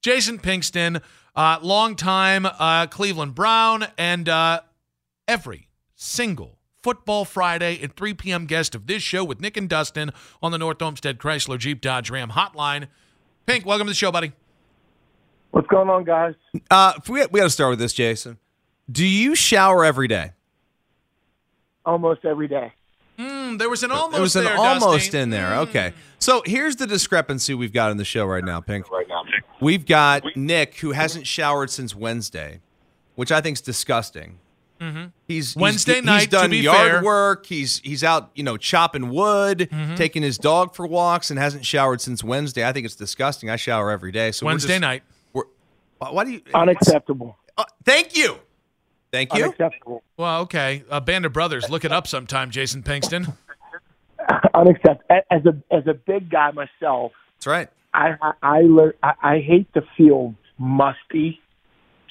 Jason Pinkston, uh, longtime uh, Cleveland Brown, and uh, every single Football Friday at 3 p.m. guest of this show with Nick and Dustin on the North Olmsted Chrysler Jeep Dodge Ram hotline. Pink, welcome to the show, buddy. What's going on, guys? Uh, we we got to start with this, Jason. Do you shower every day? Almost every day. Mm, there was an almost. There was an there, almost Dusty. in there. Mm. Okay. So here's the discrepancy we've got in the show right now, Pink. We've got Nick, who hasn't showered since Wednesday, which I think is disgusting. He's Wednesday he's, night, He's to done be yard fair. work. He's he's out, you know, chopping wood, Mm-hmm. taking his dog for walks, and hasn't showered since Wednesday. I think it's disgusting. I shower every day. So we're Wednesday just- night. We're, why why do you? Unacceptable. Uh, thank you. Thank you. Unacceptable. Well, okay. A band of brothers. Look it up sometime, Jason Pinkston. Unacceptable. As a as a big guy myself, That's right. I I I, I, hate to feel musty,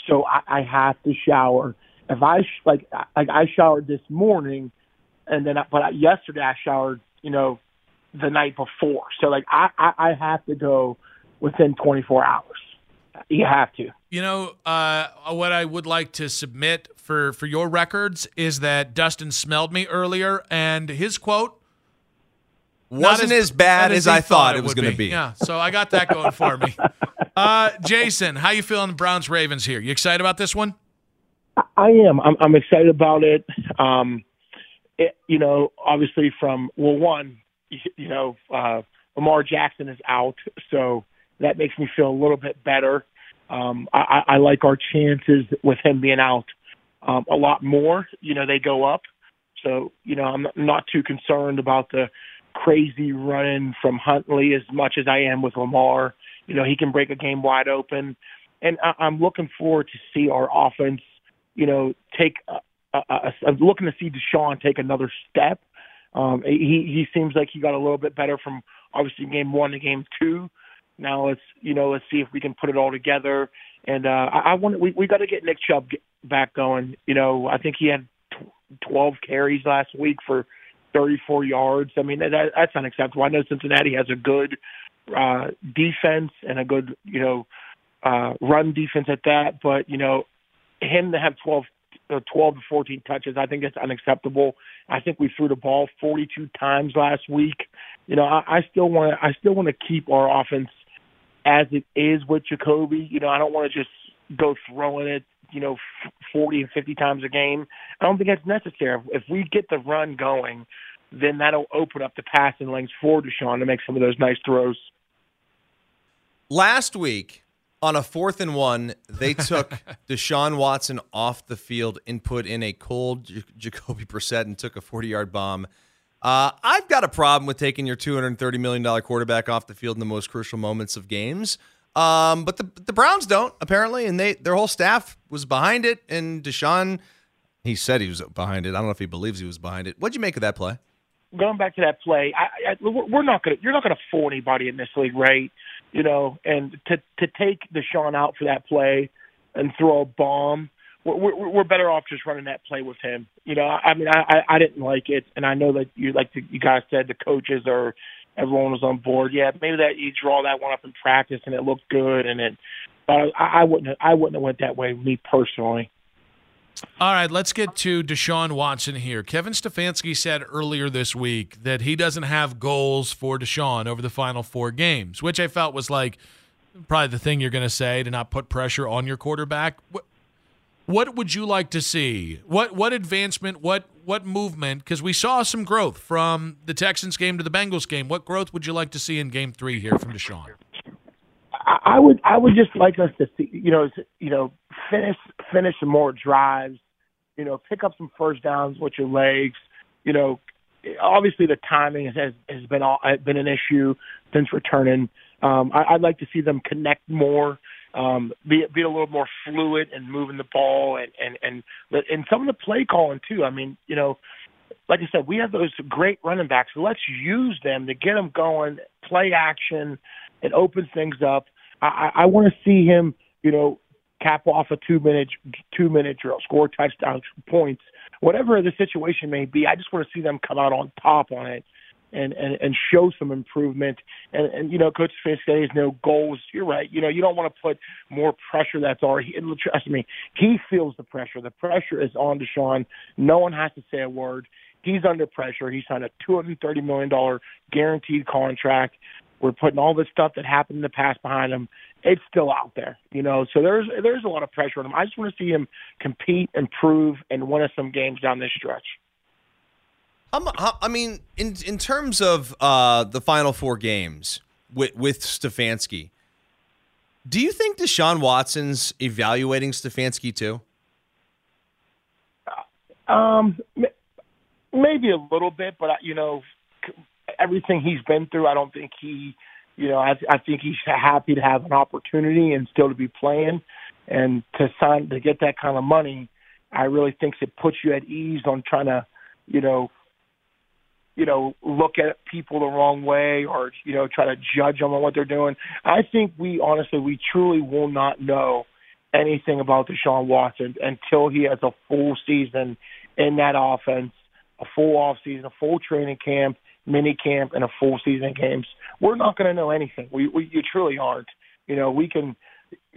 so I, I have to shower. If I like like I showered this morning, and then I, but I, yesterday I showered, you know, the night before. So like I I, I have to go within 24 hours. You have to. You know, uh, what I would like to submit for for your records is that Dustin smelled me earlier, and his quote Wasn't as bad not as I thought it was going to be. Yeah, so I got that going for me. Uh, Jason, how you feeling? Browns Ravens here. You excited about this one? I am. I'm, I'm excited about it. Um, it. You know, obviously from well, one, you, you know, uh, Lamar Jackson is out, so that makes me feel a little bit better. Um, I, I I like our chances with him being out um, a lot more. You know, they go up. So you know, I'm not, not too concerned about the crazy running from Huntley as much as I am with Lamar. You know, he can break a game wide open, and I, I'm looking forward to see our offense you know, take. A, a, a, I'm looking to see Deshaun take another step. Um, he he seems like he got a little bit better from obviously game one to game two. Now let's you know let's see if we can put it all together. And uh, I, I want we we got to get Nick Chubb get back going. You know, I think he had tw- 12 carries last week for 34 yards. I mean that, that's unacceptable. I know Cincinnati has a good uh, defense and a good you know uh, run defense at that, but you know him to have 12, uh, 12 to 14 touches, I think that's unacceptable. I think we threw the ball 42 times last week. You know, I, still want I still want to keep our offense as it is with Jacoby. You know, I don't want to just go throwing it, you know, 40 and 50 times a game. I don't think that's necessary. If we get the run going, then that'll open up the passing lanes for Deshaun to make some of those nice throws. Last week, on a fourth and one, they took Deshaun Watson off the field and put in a cold J- Jacoby Brissett and took a 40 yard bomb. Uh, I've got a problem with taking your $230 million quarterback off the field in the most crucial moments of games. Um, but the the Browns don't apparently, and they their whole staff was behind it. And Deshaun, he said he was behind it. I don't know if he believes he was behind it. What'd you make of that play? going back to that play, I, I, we're not to. You're not to fool anybody in this league, right? You know, and to to take Deshaun out for that play and throw a bomb, we're, we're, better off just running that play with him. You know, I mean, I, I I didn't like it, and I know that you like the, you guys said the coaches or everyone was on board. Yeah, maybe that you draw that one up in practice and it looked good, and it. But I, I wouldn't. I wouldn't have went that way, me personally. All right, let's get to Deshaun Watson here. Kevin Stefanski said earlier this week that he doesn't have goals for Deshaun over the final four games, which I felt was like probably the thing you're going to say to not put pressure on your quarterback. What, what would you like to see? What what advancement? What what movement? Because we saw some growth from the Texans game to the Bengals game. What growth would you like to see in Game Three here from Deshaun? I would I would just like us to see you know you know finish finish some more drives, you know pick up some first downs with your legs, you know obviously the timing has has been all, been an issue since returning. Um, I, I'd like to see them connect more, um, be be a little more fluid and moving the ball and and and and some of the play calling too. I mean, you know, like I said, we have those great running backs. Let's use them to get them going, play action. It opens things up. I, I, I want to see him, you know, cap off a two minute two minute drill, score touchdown points, whatever the situation may be. I just want to see them come out on top on it and and, and show some improvement. And, and you know, Coach Stefanski has no goals. You're right. You know, you don't want to put more pressure that's already. Trust me, he feels the pressure. The pressure is on Deshaun. No one has to say a word. He's under pressure. He signed a $230 million guaranteed contract. We're putting all this stuff that happened in the past behind him. It's still out there, you know. So there's there's a lot of pressure on him. I just want to see him compete, improve, and win us some games down this stretch. I'm, I mean, in in terms of uh, the final four games with with Stefanski, do you think Deshaun Watson's evaluating Stefanski too? Um, maybe a little bit, but you know, everything he's been through, I don't think he, you know, I, I think he's happy to have an opportunity and still to be playing, and to sign to get that kind of money. I really think it puts you at ease on trying to, you know, you know, look at people the wrong way or, you know, try to judge them on what they're doing. I think we honestly, we truly will not know anything about Deshaun Watson until he has a full season in that offense, a full off season, a full training camp, mini camp, and a full season games. We're not going to know anything. We, we you truly aren't. You know, we can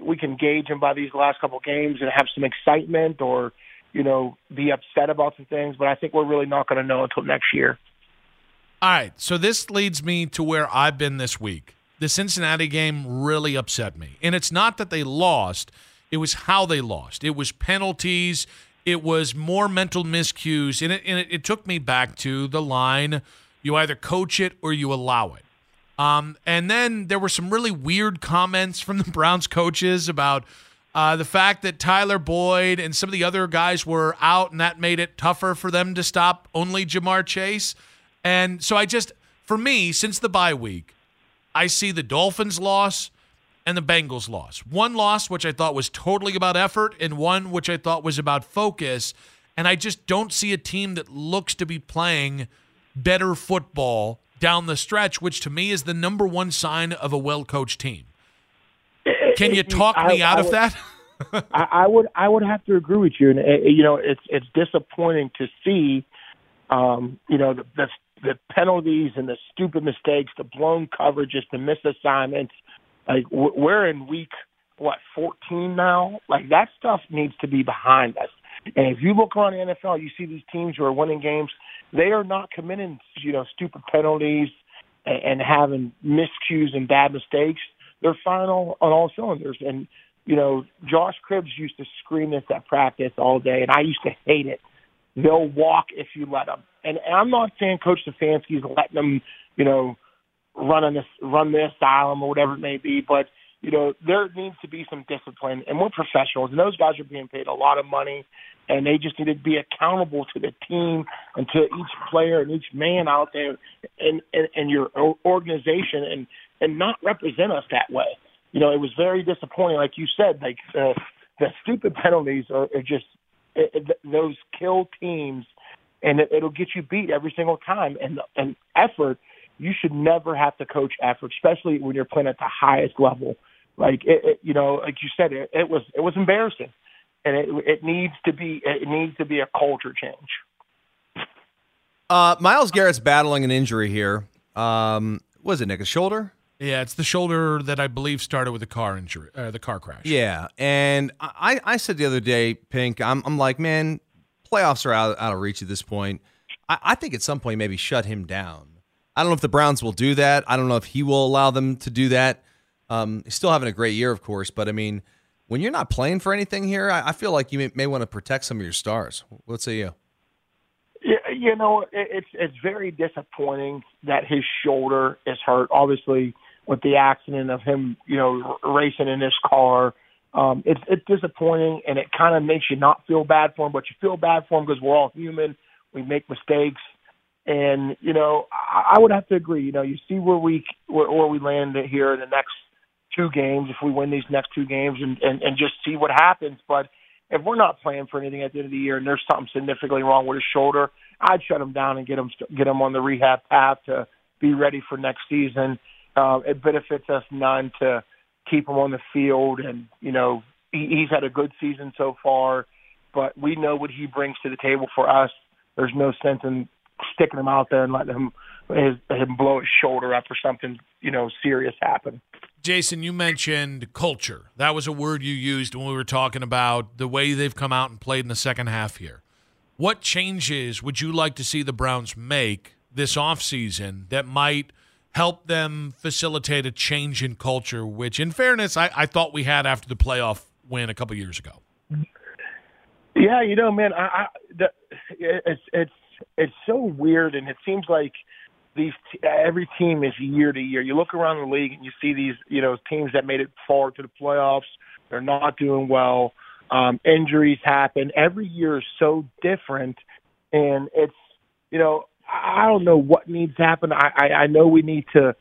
we can gauge him by these last couple of games and have some excitement or, you know, be upset about some things, but I think we're really not going to know until next year. All right, so this leads me to where I've been this week. The Cincinnati game really upset me. And it's not that they lost, it was how they lost. It was penalties, it was more mental miscues, and it, and it, it took me back to the line you either coach it or you allow it. Um, and then there were some really weird comments from the Browns coaches about uh, the fact that Tyler Boyd and some of the other guys were out, and that made it tougher for them to stop only Ja'Marr Chase. And so I just, for me, since the bye week, I see the Dolphins loss and the Bengals loss. One loss, which I thought was totally about effort, and one which I thought was about focus. And I just don't see a team that looks to be playing better football down the stretch, which to me is the number one sign of a well coached team. Can you talk I, me out of that? I, I would I would have to agree with you, and uh, you know it's it's disappointing to see, um, you know the, the the penalties and the stupid mistakes, the blown coverages, the missed assignments. Like we're in week what 14 now. Like that stuff needs to be behind us. And if you look around the NFL, you see these teams who are winning games. They are not committing, you know, stupid penalties and, and having miscues and bad mistakes. They're final on, all cylinders. And you know, Josh Cribbs used to scream this at practice all day, and I used to hate it. They'll walk if you let them and, and I'm not saying Coach Stefanski's letting them, you know, run on this run the asylum or whatever it may be, but you know there needs to be some discipline, and we're professionals, and those guys are being paid a lot of money, and they just need to be accountable to the team and to each player and each man out there, and and, and your organization, and and not represent us that way. You know, it was very disappointing, like you said, like uh, the stupid penalties are, are just it, it, those kill teams and it, it'll get you beat every single time. And and effort, you should never have to coach effort, especially when you're playing at the highest level. Like it, it you know, like you said, it, it was it was embarrassing, and it it needs to be it needs to be a culture change. Uh, Myles Garrett's battling an injury here. Um, was it Nick a shoulder? Yeah, it's the shoulder that I believe started with the car injury, uh, the car crash. Yeah, and I, I said the other day, Pink, I'm, I'm like, man, playoffs are out, out of reach at this point. I, I think at some point maybe shut him down. I don't know if the Browns will do that. I don't know if he will allow them to do that. Um, he's still having a great year, of course, but I mean, when you're not playing for anything here, I, I feel like you may, may want to protect some of your stars. What say you? Yeah, you know, it's it's very disappointing that his shoulder is hurt. Obviously, with the accident of him, you know, racing in his car, um, it's it's disappointing, and it kind of makes you not feel bad for him, but you feel bad for him because we're all human. We make mistakes, and you know, I, I would have to agree. You know, you see where we where, where we land here in the next two games if we win these next two games, and and, and just see what happens, but if we're not playing for anything at the end of the year and there's something significantly wrong with his shoulder, I'd shut him down and get him get him on the rehab path to be ready for next season. Uh, it benefits us none to keep him on the field, and you know he, he's had a good season so far, but we know what he brings to the table for us. There's no sense in sticking him out there and letting him his, him blow his shoulder up or something you know serious happen. Jason, you mentioned culture. That was a word you used when we were talking about the way they've come out and played in the second half here. What changes would you like to see the Browns make this offseason that might help them facilitate a change in culture, which, in fairness, I, I thought we had after the playoff win a couple years ago? Yeah, you know, man, I, I the, it's it's it's so weird, and it seems like – these every team is year to year. You look around the league and you see these, you know, teams that made it far to the playoffs. They're not doing well. Um, injuries happen. Every year is so different, and it's, you know, I don't know what needs to happen. I, I, I know we need to,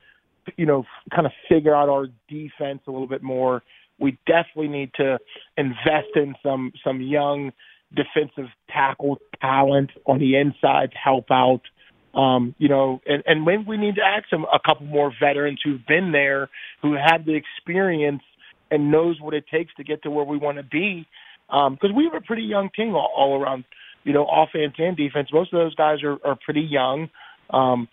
you know, kind of figure out our defense a little bit more. We definitely need to invest in some some young defensive tackle talent on the inside to help out. Um, you know, and, and maybe we need to add some a couple more veterans who've been there, who have the experience and knows what it takes to get to where we want to be. Because um, we have a pretty young team all, all around, you know, offense and defense. Most of those guys are, are pretty young. Um,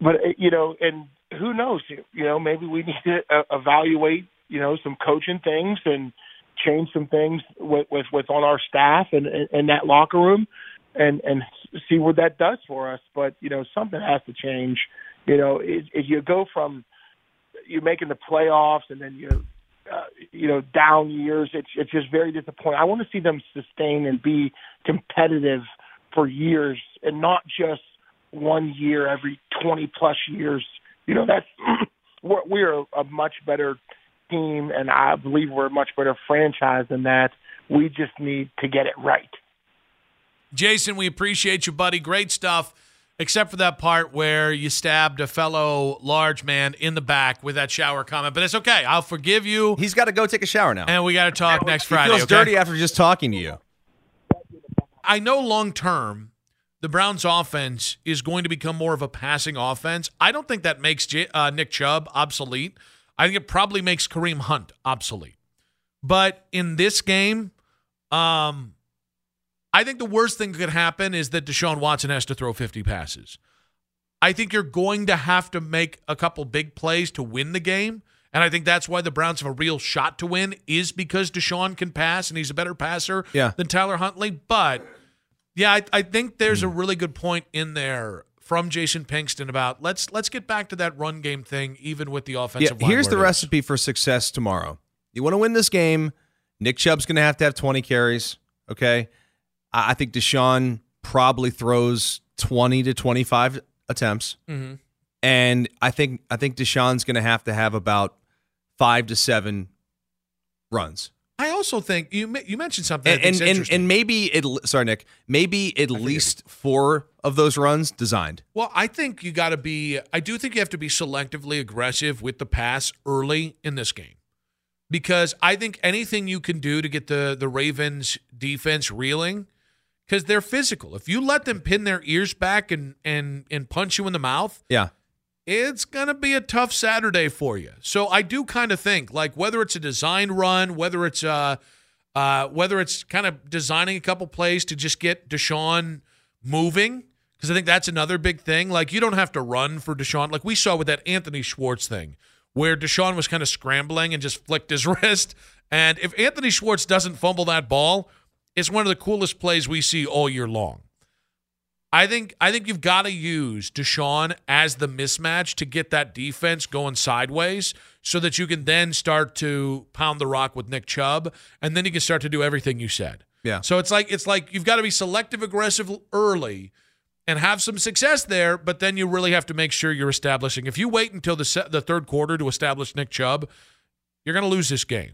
but you know, and who knows? You know, maybe we need to uh, evaluate, you know, some coaching things and change some things with with, with on our staff and in that locker room and and see what that does for us. But you know, something has to change. You know, if, if you go from you making the playoffs and then you uh, you know down years, it's it's just very disappointing. I want to see them sustain and be competitive for years, and not just one year every twenty plus years. You know, that's we're, we're a much better team, and I believe we're a much better franchise than that. We just need to get it right. Jason, we appreciate you, buddy. Great stuff, except for that part where you stabbed a fellow large man in the back with that shower comment. But it's okay. I'll forgive you. He's got to go take a shower now. And we got to talk next Friday. He feels okay? dirty after just talking to you. I know long term, the Browns' offense is going to become more of a passing offense. I don't think that makes J- uh, Nick Chubb obsolete. I think it probably makes Kareem Hunt obsolete. But in this game, um, I think the worst thing that could happen is that Deshaun Watson has to throw 50 passes. I think you're going to have to make a couple big plays to win the game. And I think that's why the Browns have a real shot to win is because Deshaun can pass and he's a better passer yeah. than Tyler Huntley. But yeah, I, I think there's a hmm. really good point in there from Jason Pinkston about let's let's get back to that run game thing, even with the offensive yeah, Here's the recipe for success tomorrow. You want to win this game, Nick Chubb's going to have to have 20 carries. Okay. I think Deshaun probably throws 20 to 25 attempts. Mm-hmm. And I think I think Deshaun's going to have to have about 5 to 7 runs. I also think you you mentioned something and and, and, and, maybe it sorry Nick maybe at least four of those runs designed. Well, I think you got to be I do think you have to be selectively aggressive with the pass early in this game. Because I think anything you can do to get the the Ravens defense reeling because they're physical. If you let them pin their ears back and and and punch you in the mouth, yeah, it's gonna be a tough Saturday for you. So I do kind of think like whether it's a design run, whether it's uh, uh whether it's kind of designing a couple plays to just get Deshaun moving. Because I think that's another big thing. Like, you don't have to run for Deshaun. Like we saw with that Anthony Schwartz thing, where Deshaun was kind of scrambling and just flicked his wrist. And if Anthony Schwartz doesn't fumble that ball, it's one of the coolest plays we see all year long. I think I think you've got to use Deshaun as the mismatch to get that defense going sideways so that you can then start to pound the rock with Nick Chubb and then you can start to do everything you said. Yeah. So it's like it's like you've got to be selective aggressive early and have some success there, but then you really have to make sure you're establishing. If you wait until the se- the third quarter to establish Nick Chubb, you're going to lose this game.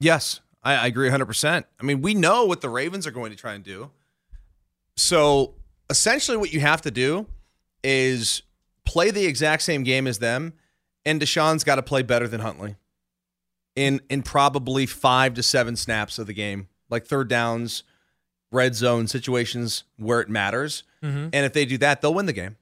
Yes, I, I agree 100%. I mean, we know what the Ravens are going to try and do. So essentially, what you have to do is play the exact same game as them, and Deshaun's got to play better than Huntley in in probably five to seven snaps of the game, like third downs, red zone situations where it matters. Mm-hmm. And if they do that, they'll win the game.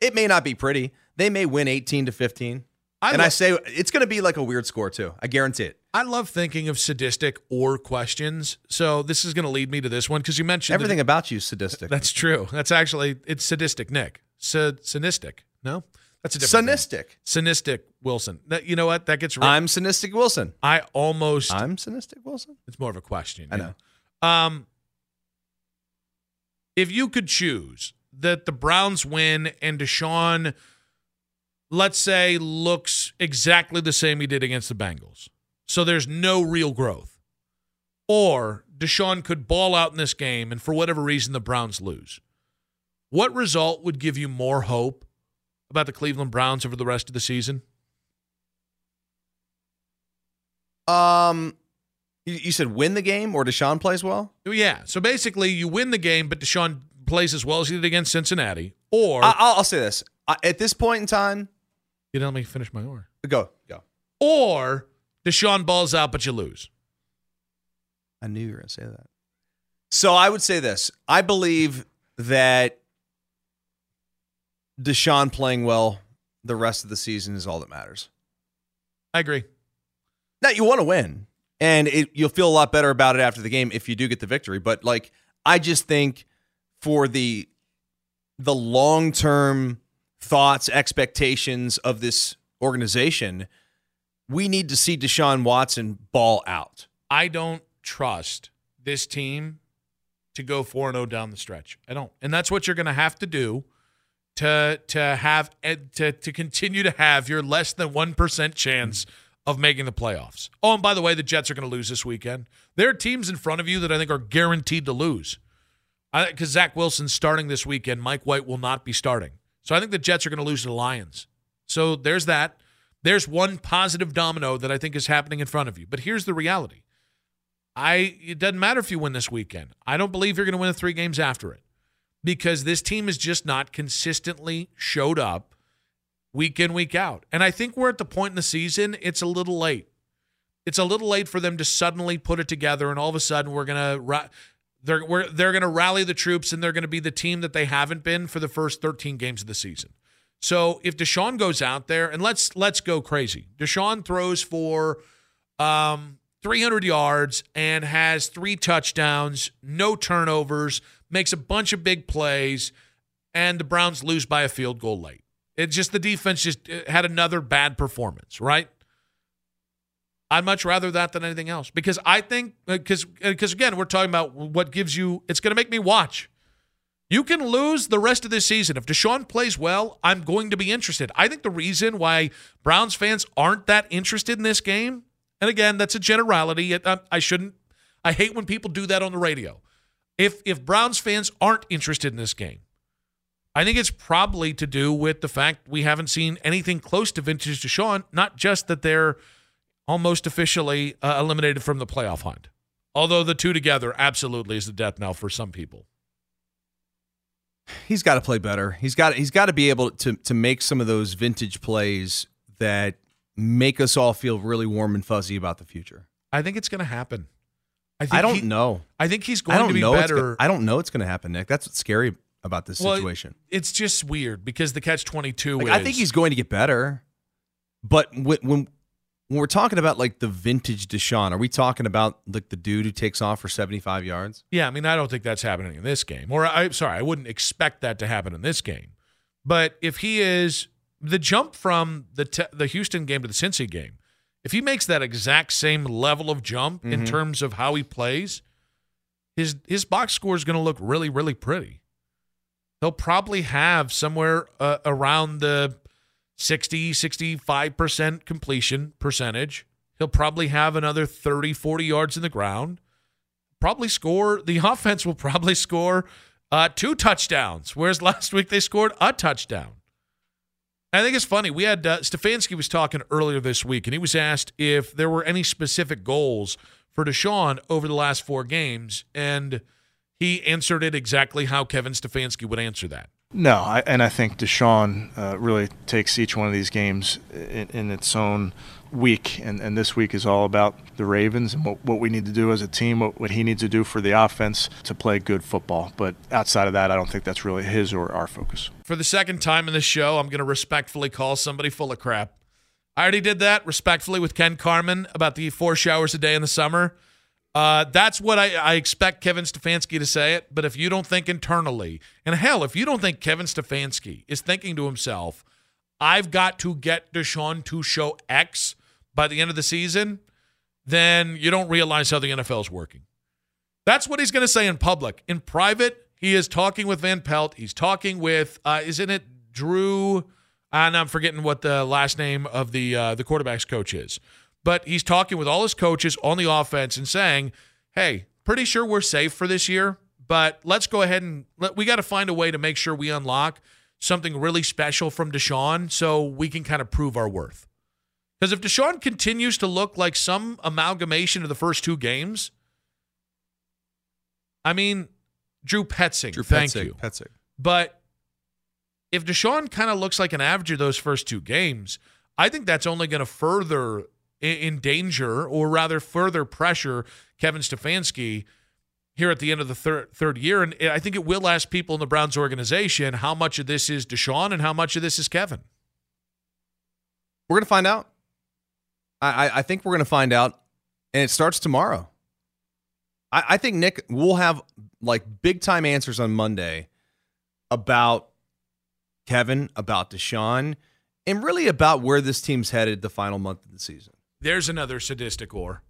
It may not be pretty. They may win 18 to 15. I and lo- I say it's going to be like a weird score too. I guarantee it. I love thinking of sadistic or questions. So this is going to lead me to this one because you mentioned Everything about you is sadistic. That's true. That's actually it's sadistic, Nick. Sa- sinistic. No, that's a different. thing. Cynistic. Cynistic Wilson. That, you know what? That gets. I'm cynistic Wilson. I almost. I'm cynistic Wilson. it's more of a question. I yeah. Um, if you could choose that the Browns win and Deshaun, let's say, looks exactly the same he did against the Bengals, so there's no real growth, or Deshaun could ball out in this game and for whatever reason the Browns lose, what result would give you more hope about the Cleveland Browns over the rest of the season? Um, you, said win the game or Deshaun plays well. Yeah. So basically, you win the game, but Deshaun plays as well as he did against Cincinnati, or I, I'll, I'll say this I, at this point in time. You didn't let me finish my or. Go go. or Deshaun balls out, but you lose. I knew you were going to say that. So I would say this. I believe that Deshaun playing well the rest of the season is all that matters. I agree. Now you want to win, and it, you'll feel a lot better about it after the game if you do get the victory. But like, I just think for the the long term thoughts, expectations of this organization, we need to see Deshaun Watson ball out. I don't trust this team to go 4 0 down the stretch. I don't. And that's what you're going to have to do to to have eh, to to continue to have your less than 1% chance of making the playoffs. Oh, and by the way, the Jets are going to lose this weekend. There are teams in front of you that I think are guaranteed to lose. Because Zach Wilson's starting this weekend, Mike White will not be starting. So I think the Jets are going to lose to the Lions. So there's that. There's one positive domino that I think is happening in front of you. But here's the reality. I it doesn't matter if you win this weekend. I don't believe you're going to win the three games after it because this team has just not consistently showed up week in week out. And I think we're at the point in the season it's a little late. It's a little late for them to suddenly put it together and all of a sudden we're going to they're they're going to rally the troops and they're going to be the team that they haven't been for the first 13 games of the season. So if Deshaun goes out there and let's let's go crazy. Deshaun throws for um 300 yards and has three touchdowns, no turnovers, makes a bunch of big plays, and the Browns lose by a field goal late. It's just the defense just uh, had another bad performance, right? I'd much rather that than anything else because I think uh, because because uh, again we're talking about what gives you it's going to make me watch. You can lose the rest of this season if Deshaun plays well. I'm going to be interested. I think the reason why Browns fans aren't that interested in this game, and again that's a generality. I, um, I shouldn't. I hate when people do that on the radio. If if Browns fans aren't interested in this game, I think it's probably to do with the fact we haven't seen anything close to vintage Deshaun. Not just that they're almost officially uh, eliminated from the playoff hunt, although the two together absolutely is the death knell for some people. He's got to play better. He's got he's got to be able to to make some of those vintage plays that make us all feel really warm and fuzzy about the future. I think it's going to happen. think I don't he- know. I think he's going to be better. I don't know it's going to happen, Nick. That's what's scary about this Well, situation. It's just weird because the catch twenty two. Like, I think he's going to get better, but when, when when we're talking about like the vintage Deshaun, are we talking about like the dude who takes off for seventy five yards? Yeah, I mean, I don't think that's happening in this game. Or I'm sorry, I wouldn't expect that to happen in this game. But if he is the jump from the te- the Houston game to the Cincy game, if he makes that exact same level of jump in Mhm. terms of how he plays, his his box score is going to look really really pretty. he'll probably have somewhere uh, around the 60, 65% completion percentage. He'll probably have another 30, 40 yards in the ground. Probably score, the offense will probably score uh, two touchdowns, whereas last week they scored a touchdown. I think it's funny. We had uh, Stefanski was talking earlier this week, and he was asked if there were any specific goals for Deshaun over the last four games, and he answered it exactly how Kevin Stefanski would answer that. No, I, and I think Deshaun uh, really takes each one of these games in, in its own week, and, and this week is all about the Ravens and what, what we need to do as a team, what, what he needs to do for the offense to play good football. But outside of that, I don't think that's really his or our focus. For the second time in this show, I'm going to respectfully call somebody full of crap. I already did that respectfully with Ken Carman about the four showers a day in the summer. Uh, that's what I, I, expect Kevin Stefanski to say it. But if you don't think internally, and hell, if you don't think Kevin Stefanski is thinking to himself, I've got to get Deshaun to show X by the end of the season, then you don't realize how the NFL is working. That's what he's going to say in public. In private, he is talking with Van Pelt. He's talking with, uh, isn't it Drew? And I'm forgetting what the last name of the uh, the quarterback's coach is. But he's talking with all his coaches on the offense and saying, hey, pretty sure we're safe for this year, but let's go ahead and let, we got to find a way to make sure we unlock something really special from Deshaun so we can kind of prove our worth. Because if Deshaun continues to look like some amalgamation of the first two games, I mean, Drew Petzing, Drew thank Petzing, you. Petzing. But if Deshaun kind of looks like an average of those first two games, I think that's only going to further in danger, or rather further pressure Kevin Stefanski here at the end of the third third year. And I think it will ask people in the Browns organization how much of this is Deshaun and how much of this is Kevin. We're gonna find out. I, I think we're gonna find out, and it starts tomorrow. I, I think Nick will have like big time answers on Monday about Kevin, about Deshaun, and really about where this team's headed the final month of the season. There's another sadistic or.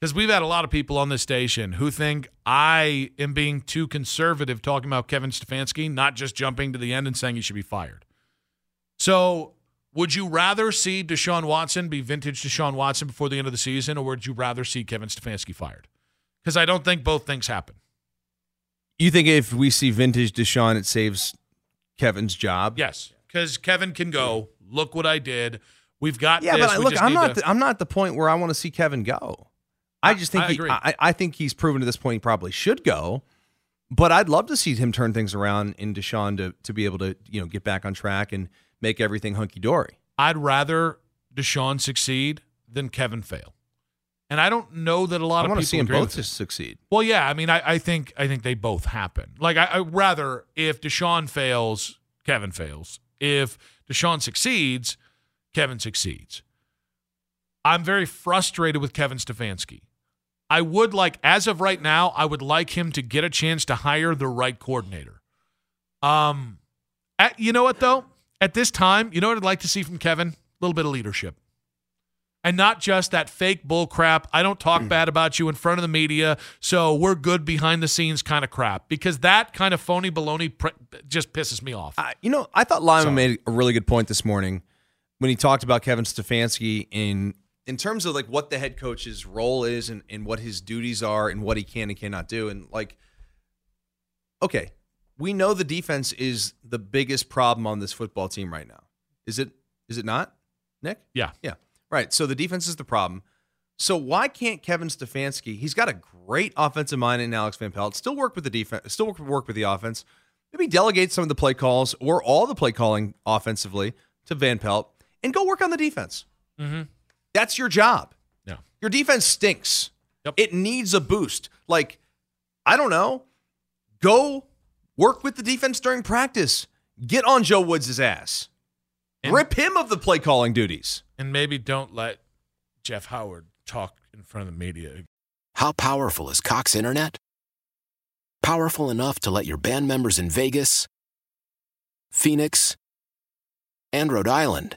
Because we've had a lot of people on this station who think I am being too conservative talking about Kevin Stefanski, not just jumping to the end and saying he should be fired. So, would you rather see Deshaun Watson be vintage Deshaun Watson before the end of the season, or would you rather see Kevin Stefanski fired? Because I don't think both things happen. You think if we see vintage Deshaun, it saves Kevin's job? Yes, because Kevin can go. Look what I did. We've got yeah, this. but We look, I'm not. to- The, I'm not at the point where I want to see Kevin go. I just think I he. I, I think he's proven to this point he probably should go. But I'd love to see him turn things around in Deshaun to to be able to you know get back on track and make everything hunky dory. I'd rather Deshaun succeed than Kevin fail. And I don't know that a lot I of want people to see him agree both succeed. Well, yeah, I mean, I, I think I think they both happen. Like, I, I rather if Deshaun fails, Kevin fails. If Deshaun succeeds, Kevin succeeds. I'm very frustrated with Kevin Stefanski. I would like, as of right now, I would like him to get a chance to hire the right coordinator. Um, at, you know what though? At this time, you know what I'd like to see from Kevin? A little bit of leadership and not just that fake bull crap. I don't talk bad about you in front of the media, so we're good behind the scenes kind of crap because that kind of phony baloney pr- just pisses me off. I, you know, I thought Lima made a really good point this morning when he talked about Kevin Stefanski in in terms of like what the head coach's role is and, and what his duties are and what he can and cannot do. And like, okay, we know the defense is the biggest problem on this football team right now. Is it? Is it not, Nick? yeah. Yeah. Right. So the defense is the problem. So why can't Kevin Stefanski? He's got a great offensive mind in Alex Van Pelt. Still work with the defense. Still work, work with the offense. Maybe delegate some of the play calls or all the play calling offensively to Van Pelt and go work on the defense. Mm-hmm. That's your job. Yeah. Your defense stinks. Yep. It needs a boost. Like, I don't know. Go work with the defense during practice. Get on Joe Woods' ass. And- Rip him of the play calling duties. And maybe don't let Jeff Howard talk in front of the media. How powerful is Cox Internet? Powerful enough to let your band members in Vegas, Phoenix, and Rhode Island